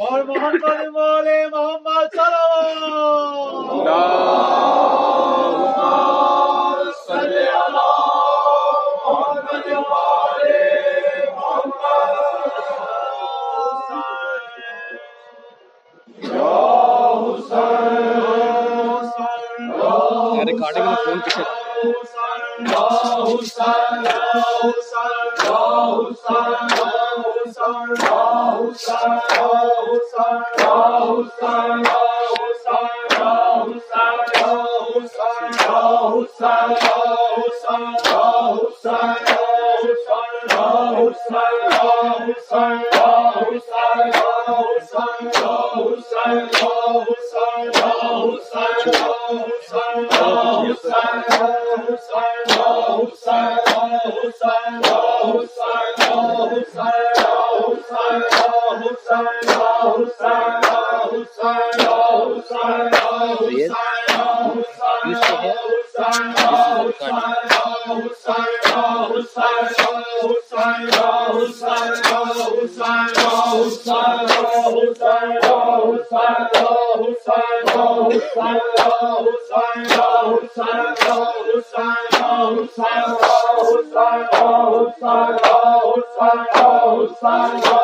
اور محمد مول محمد سلام ریکارڈنگ یعنی میں فون حسین سارا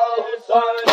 حسین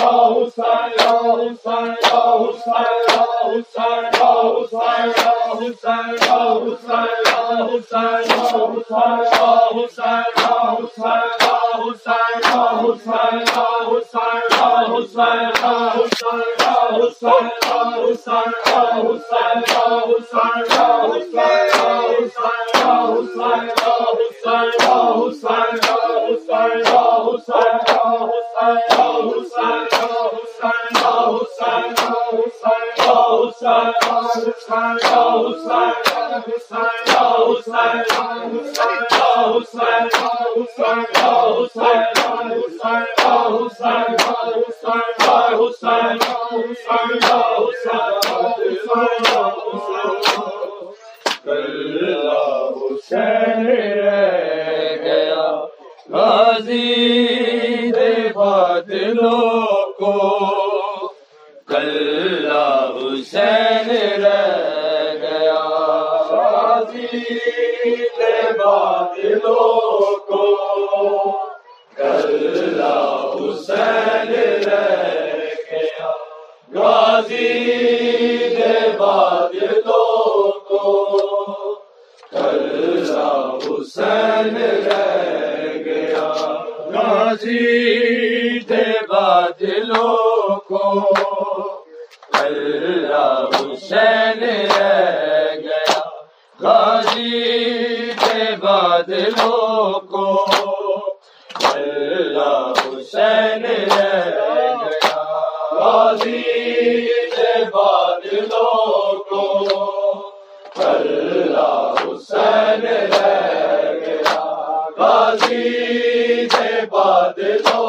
حسین قتلوں کو کلا حسین رہ گیا۔ شادی کے بادلوں کو کلا حسین رہ گیا۔ غازی کے بادلوں کو کل حسین رہ گیا۔ غازی دے بادلوں کو اللہ حسین رہ گیا۔ غازی دے بادلوں کو اللہ حسین رہ گیا۔ غازی دے بادلوں کو اللہ حسین رہ گیا۔ غازی دے بادلوں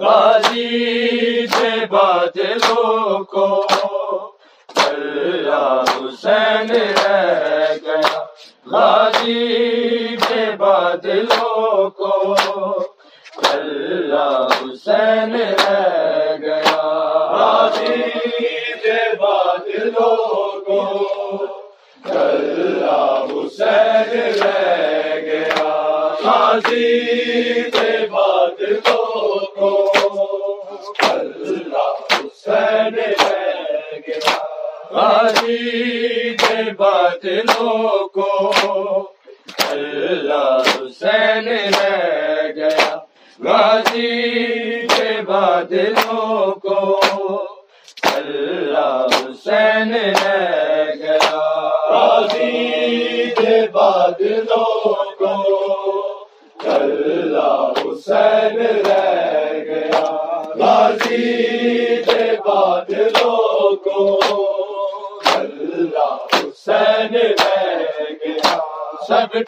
دیجے بادلوں کو اللہ حسین رہ گیا۔ غازی کے بادلوں کو اللہ حسین رہ گیا۔ غازی کے بادلوں کو چل حسین رہ گیا۔ غازی بدلوں کو اللہ حسین رہ گیا۔ غازی کے بادلوں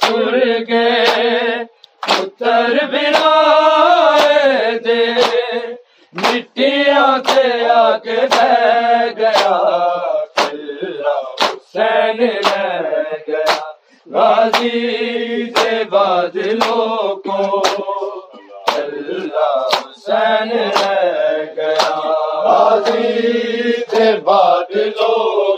سر گئے پتر بنا دے۔ مٹیاں سے آ کے بہ گیا سین رہ گیا۔ غازی سے بادلوں کو اللہ حسین رہ گیا۔ غازی سے بادلوں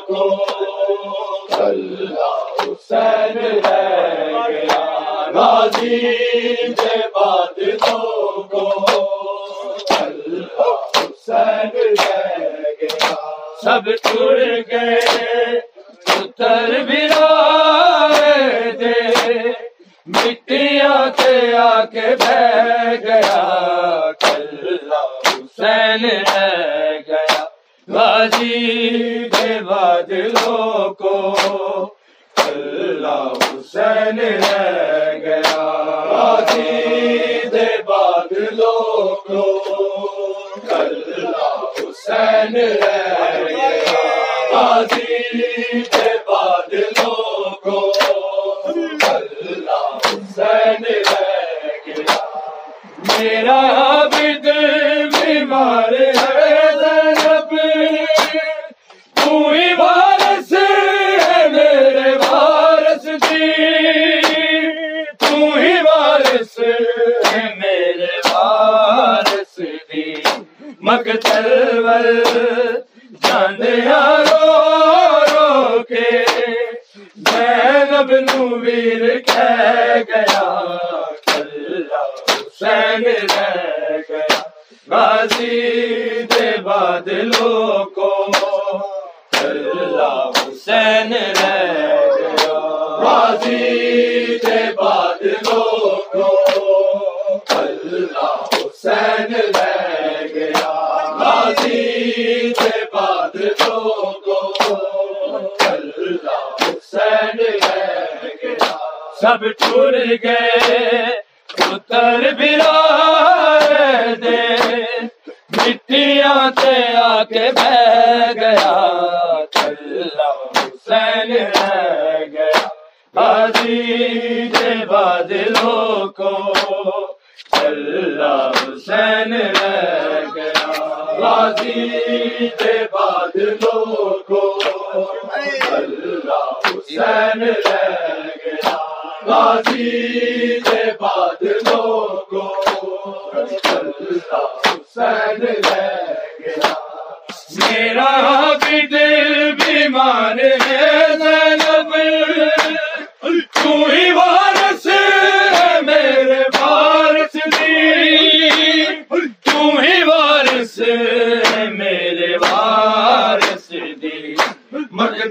سب تو سب چھوڑ گئے پتر برا دے۔ مٹیاں سے آ کے بہ گیا حسین رہ گیا۔ بازی دے بادلوں کو چلا حسین رہ گیا۔ بازی دے تو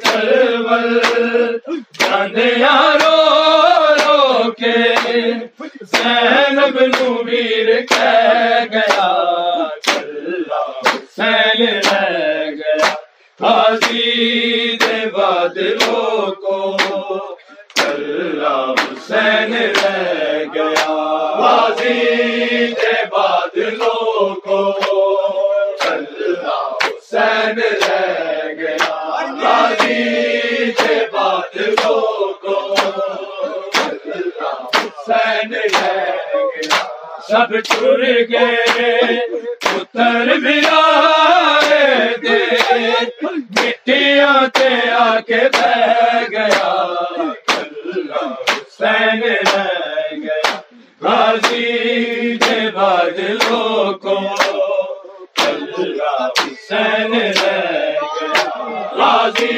تھر بل اب چور گئے پتر بھی دے مٹیاں تے آ کے بہ گیا۔ سین رہ گیا۔ غازی دے بادلوں کو۔ سین حسین رہ گیا۔ غازی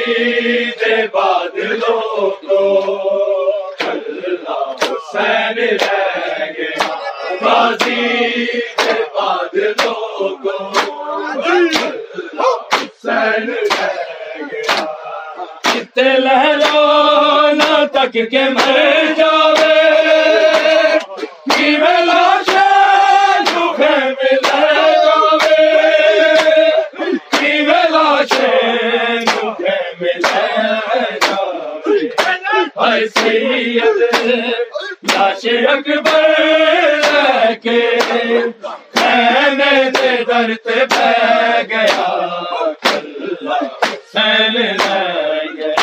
حسین لائے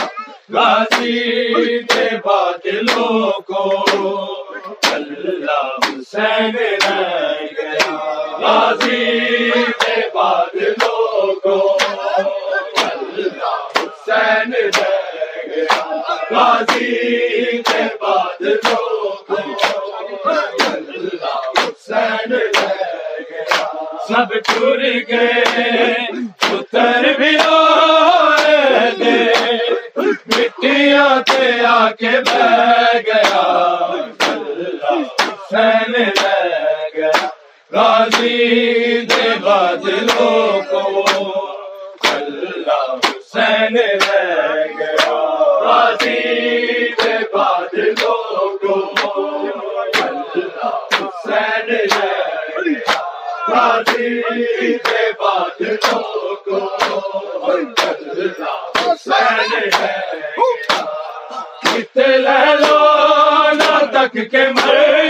غازی کے بادلوں کو۔ اللہ حسین لائے لو تک کے مر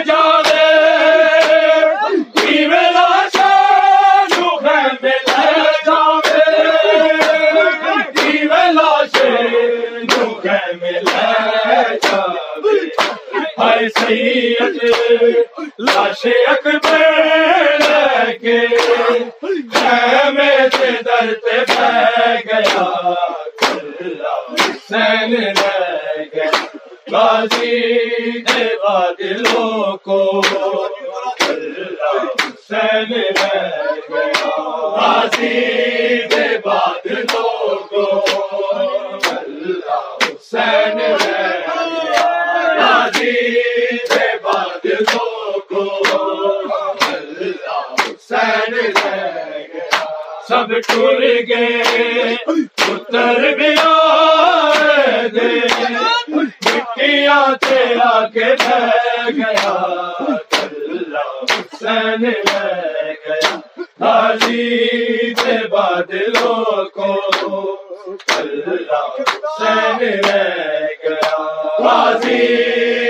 سب ٹر گئے۔ پتر بیا دے مٹیاں تیرا کے بہ گیا۔ حسین لے گیا۔ حالی سے بادلوں کو۔ اللہ لے گیا۔ حالی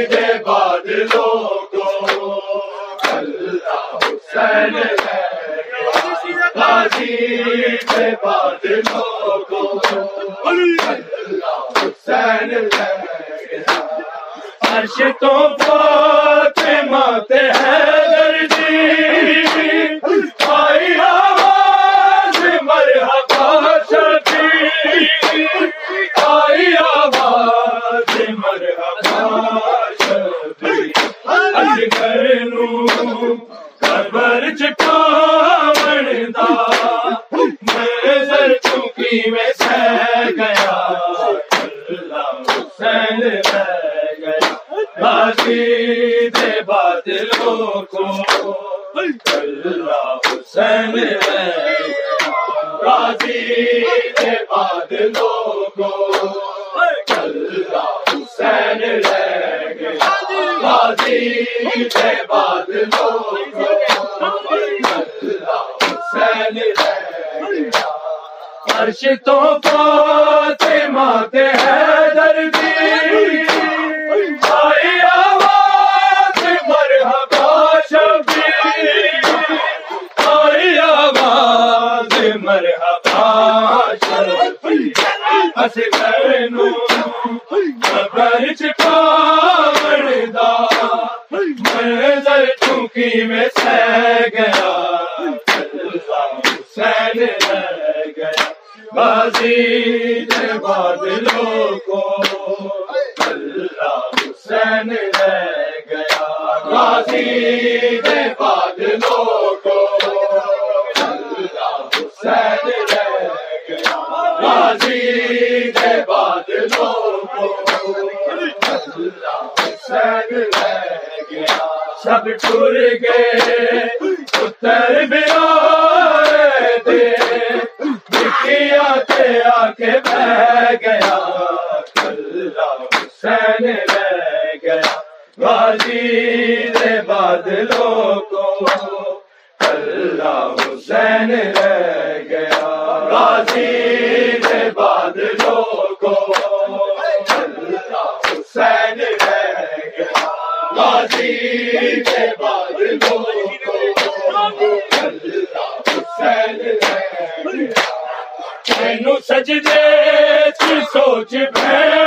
سے بادلوں کو۔ حسین عرش تو فاطمہ تے ہس کرنو بادلوں کو اللہ حسین رہ گیا غازی نے بادلوں کو اللہ حسین رہ گیا غازی نے بادلوں کو اللہ حسین رہ گیا مینو سجدے کی سوچ بھیڑ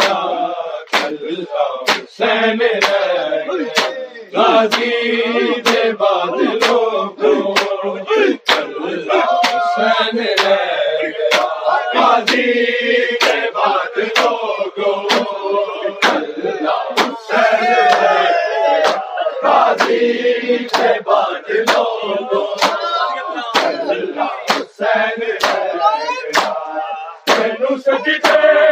کی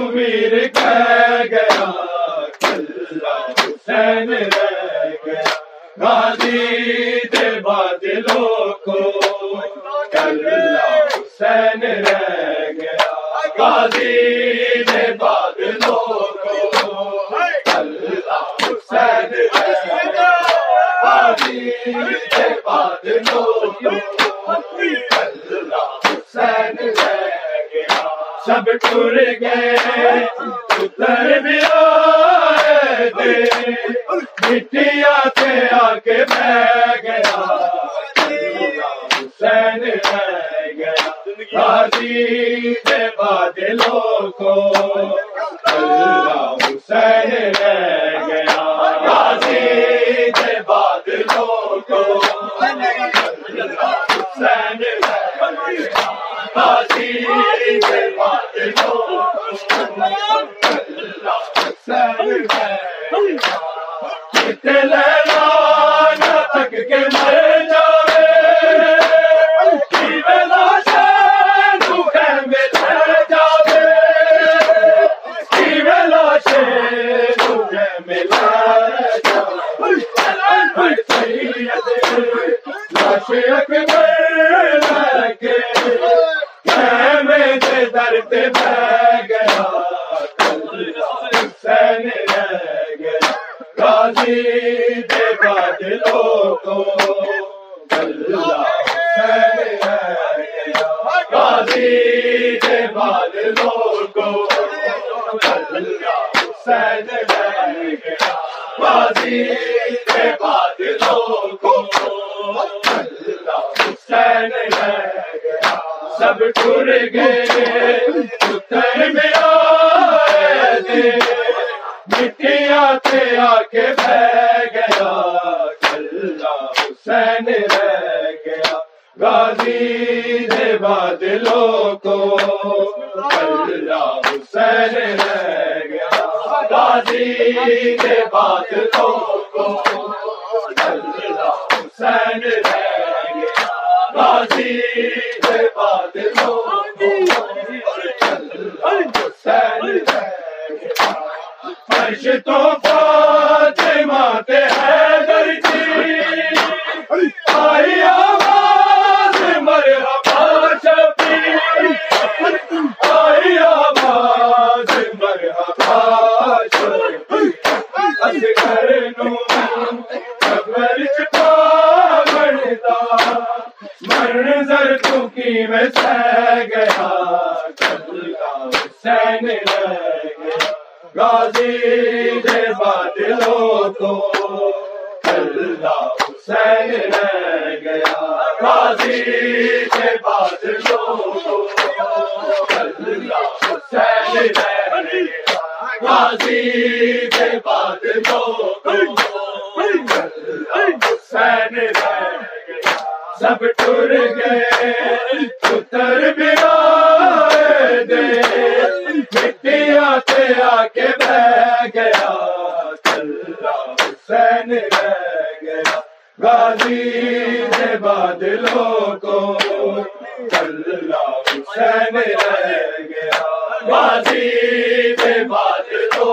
میرے کر۔ سب ٹر گئے Welt. چین رہ بات تو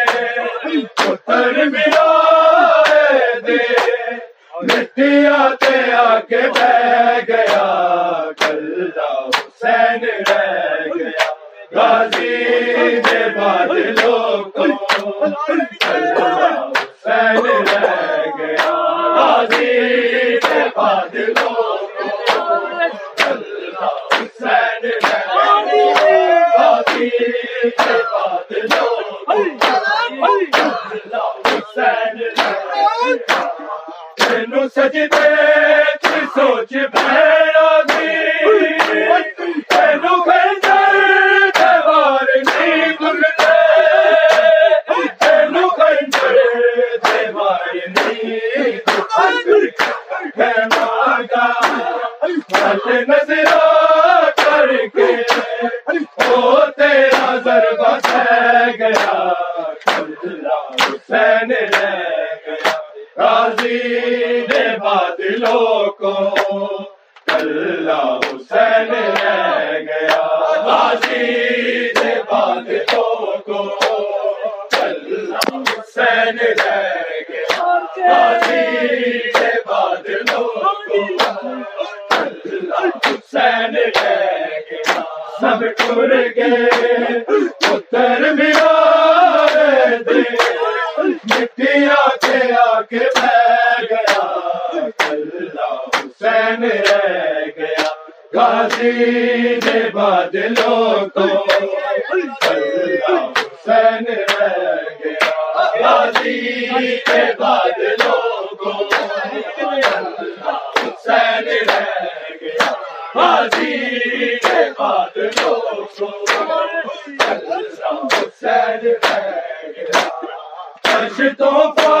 چین رہ گیا۔ غازی نے بادلوں کو۔ سین رہ گیا۔ غازی کے بادلوں کو۔ سین رہ گیا۔ غازی کے بادلوں کو۔ سین رہ گیا۔ کشتوں پر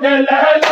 کے لہلا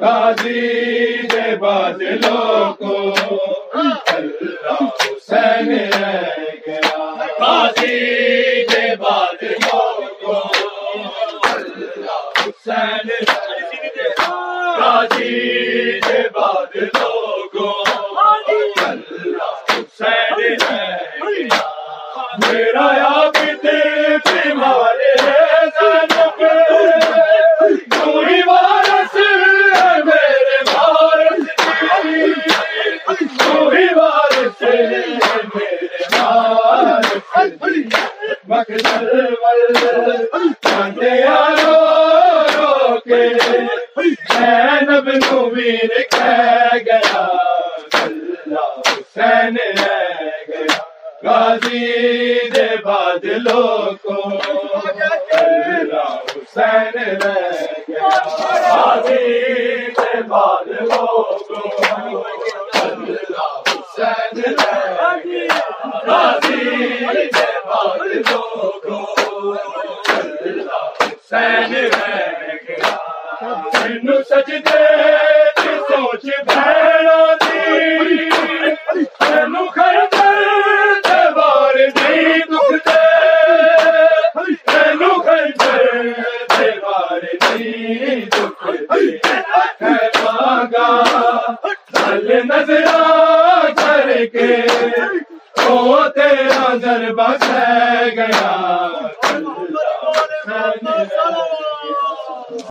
قاضی دے باز لوگ حسین رہ گیا غازی دے بادلوں کو اللہ حسین رہ گیا غازی دے بادلوں کو اللہ حسین رہ گیا غازی دے بادلوں کو اللہ حسین رہ گیا سجدے